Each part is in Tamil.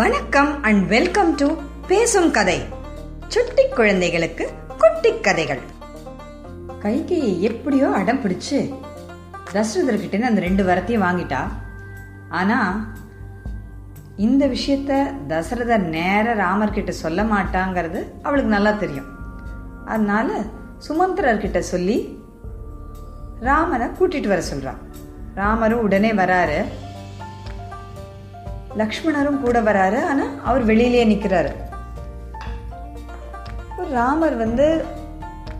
வணக்கம் அண்ட் வெல்கம் டு பேசும் கதை. சுட்டி குழந்தைகளுக்கு குட்டி கதைகள். கைகையை எப்படியோ அடம் பிடிச்சு தசரதர்கிட்ட அந்த ரெண்டு வரத்தையும் வாங்கிட்டா. ஆனா இந்த விஷயத்த தசரதர் நேர ராமர்கிட்ட சொல்ல மாட்டாங்கிறது அவளுக்கு நல்லா தெரியும். அதனால சுமந்திரர்கிட்ட சொல்லி ராமனை கூட்டிட்டு வர சொல்றான் ராமரும் உடனே வராரு. லக்ஷ்மணரும் கூட வராரு. ஆனா அவர் வெளியிலேயே நிக்கிறாரு. ராமர் வந்து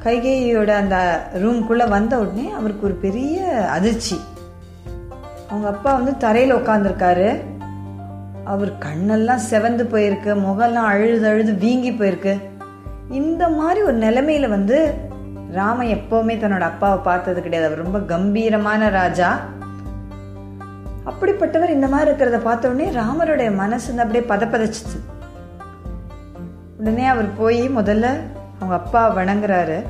கைகேயோட அந்த ரூம்குள்ள வந்த உடனே அவருக்கு ஒரு பெரிய அதிர்ச்சி. அவங்க அப்பா வந்து தரையில உட்காந்துருக்காரு அவர் கண்ணெல்லாம் செவந்து போயிருக்கு. முகம்லாம் அழுது அழுது வீங்கி போயிருக்கு. இந்த மாதிரி ஒரு நிலைமையில வந்து ராம எப்பவுமே தன்னோட அப்பாவை பார்த்தது கிடையாது. அவர் ரொம்ப கம்பீரமான ராஜா. அப்படிப்பட்டவர் இந்த மாதிரி இருக்கிறத பார்த்தோடனே ராமருடைய மனசு வந்து அப்படியே பதப்பதச்சிச்சு. உடனே அவர் போய் முதல்ல அவங்க அப்பா வணங்குறாரு.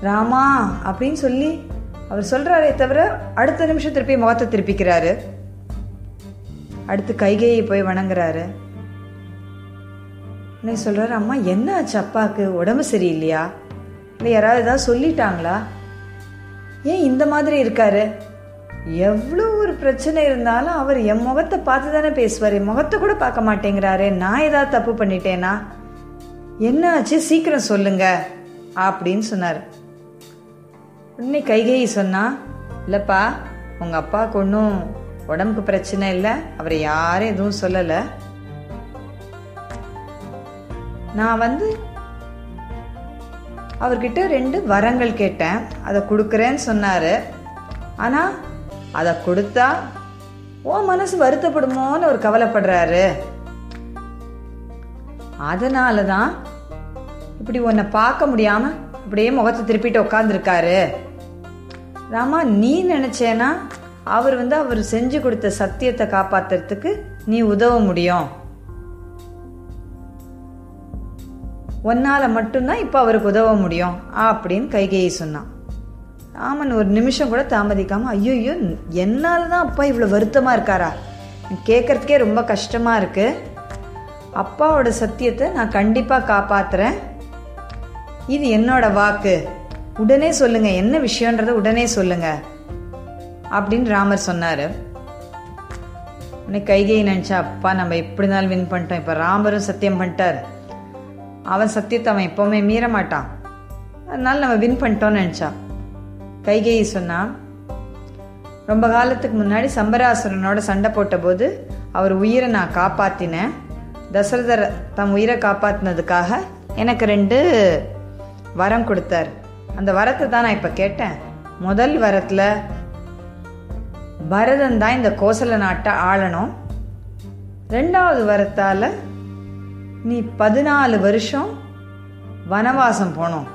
ராமா அப்படின்னு சொல்லி அவர் சொல்றாரே தவிர அடுத்த நிமிஷம் திருப்பி முகத்தை திருப்பிக்கிறாரு. அடுத்து கைகையை போய் வணங்குறாரு. உடனே சொல்றாரு அம்மா என்ன ஆச்சு அப்பாவுக்கு உடம்பு சரியில்லையா? இல்லை யாராவது ஏதாவது சொல்லிட்டாங்களா? ஏன் இந்த மாதிரி இருக்காரு? எவ்வளோ ஒரு பிரச்சனை இருந்தாலும் அவர் என் முகத்தை பார்த்து தானே பேசுவார். என் முகத்தை கூட பார்க்க மாட்டேங்கிறாரு. நான் ஏதாவது தப்பு பண்ணிட்டேனா? என்ன ஆச்சு சீக்கிரம் சொல்லுங்க. அப்படின்னு சொன்னார். உடனே கைகேயி சொன்னா இல்லைப்பா உங்கள் அப்பாவுக்கு ஒன்றும் உடம்புக்கு பிரச்சனை இல்லை. அவரை யாரும் எதுவும் சொல்லலை. நான் வந்து அவர்கிட்ட ரெண்டு வரங்கள் கேட்டேன். அதை கொடுக்குறேன்னு சொன்னார். ஆனால் அதை கொடுத்தா ஓ மனசு வருத்தப்படுமோன்னு ஒரு கவலைப்படுறாரு. அதனால தான் இப்படி உன்னை பார்க்க முடியாம அப்படியே முகத்தை திருப்பிட்டு உட்காந்துருக்காரு ராமா நீ நினைச்சேனா அவர் வந்து அவர் செஞ்சு கொடுத்த சத்தியத்தை காப்பாத்துறதுக்கு நீ உதவ முடியும். உன்னால மட்டும்தான் இப்ப அவருக்கு உதவ முடியும் அப்படின்னு கைகேயி சொன்னான். ராமன் ஒரு நிமிஷம் கூட தாமதிக்காம ஐயோ என்னால் தான் அப்பா இவ்வளோ வருத்தமாக இருக்காரா? கேட்கறதுக்கே ரொம்ப கஷ்டமாக இருக்குது அப்பாவோட சத்தியத்தை நான் கண்டிப்பாக காப்பாற்றுறேன் இது என்னோட வாக்கு. உடனே சொல்லுங்க என்ன விஷயன்றத உடனே சொல்லுங்க. அப்படின்னு ராமர் சொன்னார். உடனே கைகை நினச்சா அப்பா நம்ம எப்படி இருந்தாலும் வின் பண்ணிட்டோம். இப்போ ராமரும் சத்தியம் பண்ணிட்டார். அவன் சத்தியத்தை அவன் எப்போவுமே மீற மாட்டான். அதனால நம்ம வின் பண்ணிட்டோம்னு நினச்சான். கைகேயி சொன்னான் ரொம்ப காலத்துக்கு முன்னாடி சம்பராசுரனோட சண்டை போட்டபோது அவர் உயிரை நான் காப்பாத்தினேன். தசரதர் தம் உயிரை காப்பாத்தினதுக்காக எனக்கு ரெண்டு வரம் கொடுத்தார். அந்த வரத்தை தான் நான் இப்போ கேட்டேன். முதல் வரத்தில் பரதன் தான் இந்த கோசல நாட்டை ஆளணும். ரெண்டாவது வரத்தால் நீ பதினாலு வருஷம் வனவாசம் போனோம்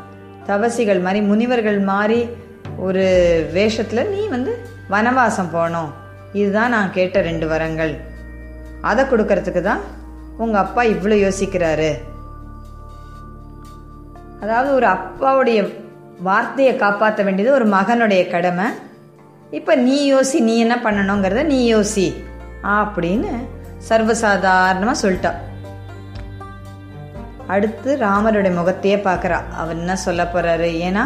தவசிகள் மாதிரி முனிவர்கள் மாதிரி ஒரு வேஷத்தில் நீ வந்து வனவாசம் போனோம் இதுதான் நான் கேட்ட ரெண்டு வரங்கள். அதை கொடுக்கறதுக்கு தான் உங்கள் அப்பா இவ்வளோ யோசிக்கிறாரு. அதாவது ஒரு அப்பாவுடைய வார்த்தையை காப்பாற்ற வேண்டியது ஒரு மகனுடைய கடமை. இப்போ நீ யோசி நீ என்ன பண்ணணுங்கிறத நீ யோசி. அப்படின்னு சர்வசாதாரணமாக சொல்லிட்டா. அடுத்து ராமருடைய முகத்தையே பார்க்குறா. அவர் என்ன சொல்ல போகிறாரு ஏன்னா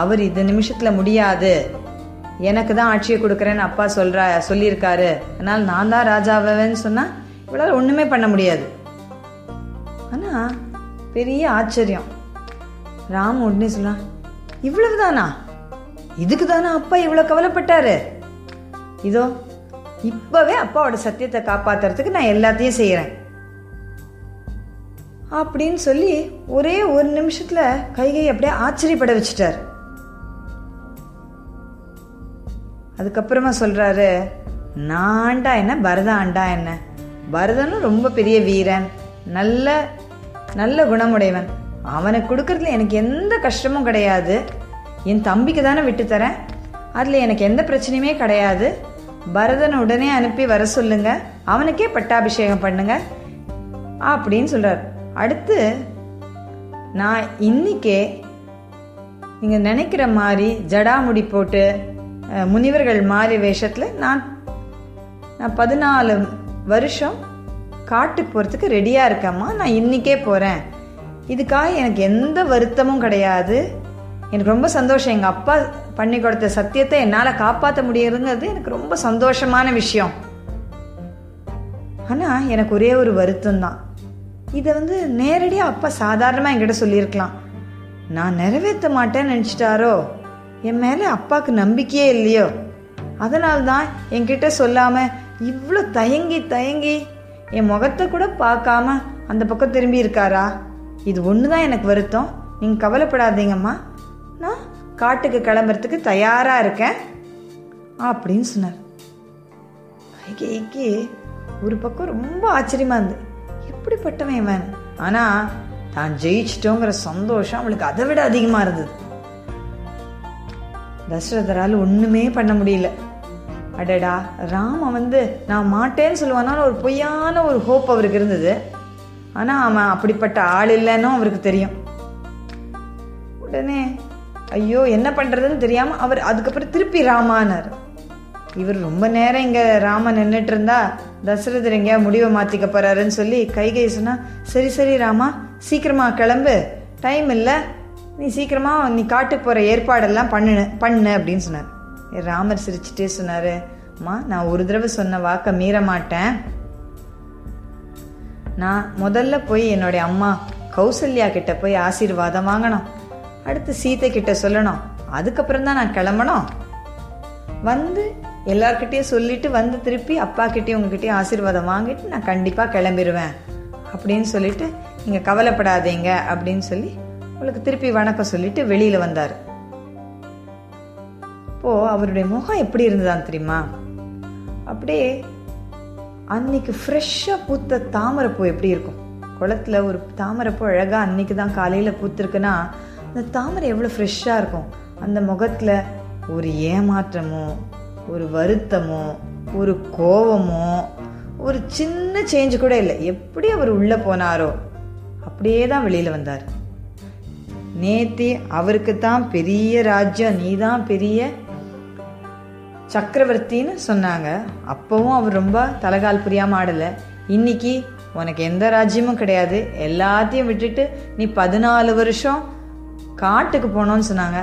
அவர் இது நிமிஷத்துல முடியாது. எனக்கு தான் ஆட்சியை கொடுக்குறேன்னு அப்பா சொல்றா சொல்லியிருக்காரு. அதனால நான் தான் ராஜாவேன்னு சொன்னா இவளால் ஒண்ணுமே பண்ண முடியாது. ஆனா பெரிய ஆச்சரியம். ராம் உடனே சொல்லலாம் இவ்வளவுதானா? இதுக்கு தானா அப்பா இவ்வளவு கவலைப்பட்டாரு? இதோ இப்பவே அப்பாவோட சத்தியத்தை காப்பாத்துறதுக்கு நான் எல்லாத்தையும் செய்யறேன். அப்படின்னு சொல்லி ஒரே ஒரு நிமிஷத்துல கைகை அப்படியே ஆச்சரியப்பட வச்சுட்டார். அதுக்கப்புறமா சொல்கிறாரு நான் ஆண்டா என்ன? பரதன் ஆண்டா என்ன? பரதனும் ரொம்ப பெரிய வீரன் நல்ல நல்ல குணமுடையவன். அவனை கொடுக்கறதுல எனக்கு எந்த கஷ்டமும் கிடையாது. என் தம்பிக்கு தானே விட்டு தரேன். அதில் எனக்கு எந்த பிரச்சனையுமே கிடையாது. பரதன் உடனே அனுப்பி வர சொல்லுங்க. அவனுக்கே பட்டாபிஷேகம் பண்ணுங்க அப்படின்னு சொல்கிறார் அடுத்து நான் இன்னைக்கே நீங்கள் நினைக்கிற மாதிரி ஜடாமுடி போட்டு முனிவர்கள் மாறி வேஷத்தில் நான் நான் பதினாலு வருஷம் காட்டுக்கு போகிறதுக்கு ரெடியாக இருக்கேம்மா. நான் இன்னிக்கே போகிறேன் இதுக்காக எனக்கு எந்த வருத்தமும் கிடையாது. எனக்கு ரொம்ப சந்தோஷம். எங்கள் அப்பா பண்ணி கொடுத்த சத்தியத்தை என்னால் காப்பாற்ற முடியுதுங்கிறது எனக்கு ரொம்ப சந்தோஷமான விஷயம். ஆனால் எனக்கு ஒரே ஒரு வருத்தம் தான் இதை வந்து நேரடியாக அப்பா சாதாரணமாக என்கிட்ட சொல்லியிருக்கலாம். நான் நிறைவேற்ற மாட்டேன்னு நினச்சிட்டாரோ? என் மேலே அப்பாவுக்கு நம்பிக்கையே இல்லையோ? அதனால்தான் என்கிட்ட சொல்லாமல் இவ்வளோ தயங்கி தயங்கி என் முகத்தை கூட பார்க்காம அந்த பக்கம் திரும்பி இருக்காரா? இது ஒன்று தான் எனக்கு வருத்தம். நீங்கள் கவலைப்படாதீங்கம்மா. நான் காட்டுக்கு கிளம்புறதுக்கு தயாராக இருக்கேன். அப்படின்னு சொன்னார். கைகேய்க்கு ஒரு பக்கம் ரொம்ப ஆச்சரியமா இருந்து. எப்படிப்பட்டவன் இவன்? ஆனா தான் ஜெயிச்சிட்டோங்கிற சந்தோஷம் அவளுக்கு அதை விட அதிகமா இருந்தது. தசரதரால் ஒன்றுமே பண்ண முடியல. அடடா ராம வந்து நான் மாட்டேன்னு சொல்லுவானாலும் ஒரு பொய்யான ஒரு ஹோப் அவருக்கு இருந்தது. ஆனால் அவன் அப்படிப்பட்ட ஆள் இல்லைன்னும் அவருக்கு தெரியும். உடனே ஐயோ என்ன பண்ணுறதுன்னு தெரியாமல் அவர் அதுக்கப்புறம் திருப்பி ராமானார். இவர் ரொம்ப நேரம் இங்கே ராமன் நின்றுட்டு இருந்தா தசரதர் எங்கேயா முடிவை மாற்றிக்க போறாருன்னு சொல்லி கைகை சொன்னா சரி சரி ராமா சீக்கிரமா கிளம்பு. டைம் இல்லை நீ சீக்கிரமாக நீ காட்டுக்கு போகிற ஏற்பாடெல்லாம் பண்ணு பண்ணு அப்படின்னு சொன்னார். ராமர் சிரிச்சுட்டே சொன்னாரு அம்மா நான் ஒரு தடவை சொன்ன வாக்க மீற மாட்டேன். நான் முதல்ல போய் என்னுடைய அம்மா கௌசல்யா கிட்ட போய் ஆசீர்வாதம் வாங்கணும். அடுத்து சீதை கிட்ட சொல்லணும். அதுக்கப்புறம் தான் நான் கிளம்பணும். வந்து எல்லார்கிட்டயும் சொல்லிட்டு வந்து திருப்பி அப்பா கிட்டேயும் உங்ககிட்டயும் ஆசீர்வாதம் வாங்கிட்டு நான் கண்டிப்பாக கிளம்பிடுவேன் அப்படின்னு சொல்லிட்டு நீங்கள் கவலைப்படாதீங்க அப்படின்னு சொல்லி உங்களுக்கு திருப்பி வணக்கம் சொல்லிட்டு வெளியில வந்தார். இப்போ அவருடைய முகம் எப்படி இருந்ததான் தெரியுமா? அப்படியே அன்னைக்கு ஃப்ரெஷ்ஷாக பூத்த தாமரைப்பூ எப்படி இருக்கும்? குளத்துல ஒரு தாமரைப்பூ அழகாக அன்னைக்கு தான் காலையில் பூத்துருக்குன்னா அந்த தாமரை எவ்வளோ ஃப்ரெஷ்ஷாக இருக்கும்? அந்த முகத்தில் ஒரு ஏமாற்றமோ ஒரு வருத்தமோ ஒரு கோவமோ ஒரு சின்ன சேஞ்ச் கூட இல்லை. எப்படி அவர் உள்ளே போனாரோ அப்படியே தான் வெளியில் வந்தார். நேத்தி அவருக்கு தான் பெரிய ராஜ்யம் நீ தான் பெரிய சக்கரவர்த்தின்னு சொன்னாங்க. அப்பவும் அவர் ரொம்ப தலகால் புரியாம ஆடல. இன்னைக்கு உனக்கு எந்த ராஜ்யமும் கிடையாது. எல்லாத்தையும் விட்டுட்டு நீ பதினாலு வருஷம் காட்டுக்கு போனோன்னு சொன்னாங்க.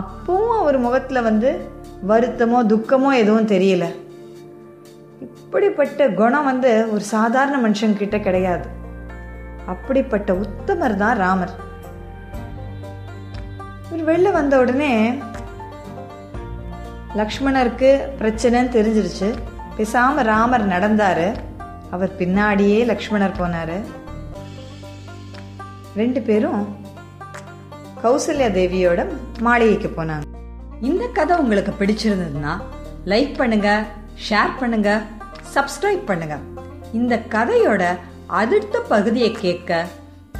அப்பவும் அவர் முகத்தில் வந்து வருத்தமோ துக்கமோ எதுவும் தெரியல. இப்படிப்பட்ட குணம் வந்து ஒரு சாதாரண மனுஷங்கிட்ட கிடையாது. அப்படிப்பட்ட உத்தமர் தான் ராமர். இவர் வெளில வந்த உடனே லக்ஷ்மணருக்கு பிரச்சனைன்னு தெரிஞ்சிருச்சு. பேசாம ராமர் நடந்தாரு. அவர் பின்னாடியே லக்ஷ்மணர் போனாரு. ரெண்டு பேரும் கௌசல்யா தேவியோட மாளிகைக்கு போனாங்க. இந்த கதை உங்களுக்கு பிடிச்சிருந்ததுன்னா லைக் பண்ணுங்க ஷேர் பண்ணுங்க சப்ஸ்கிரைப் பண்ணுங்க. இந்த கதையோட அடுத்த பகுதியை கேட்க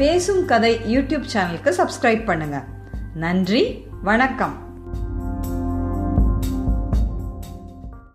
பேசும் கதை யூடியூப் சேனலுக்கு சப்ஸ்கிரைப் பண்ணுங்கள் நன்றி வணக்கம்.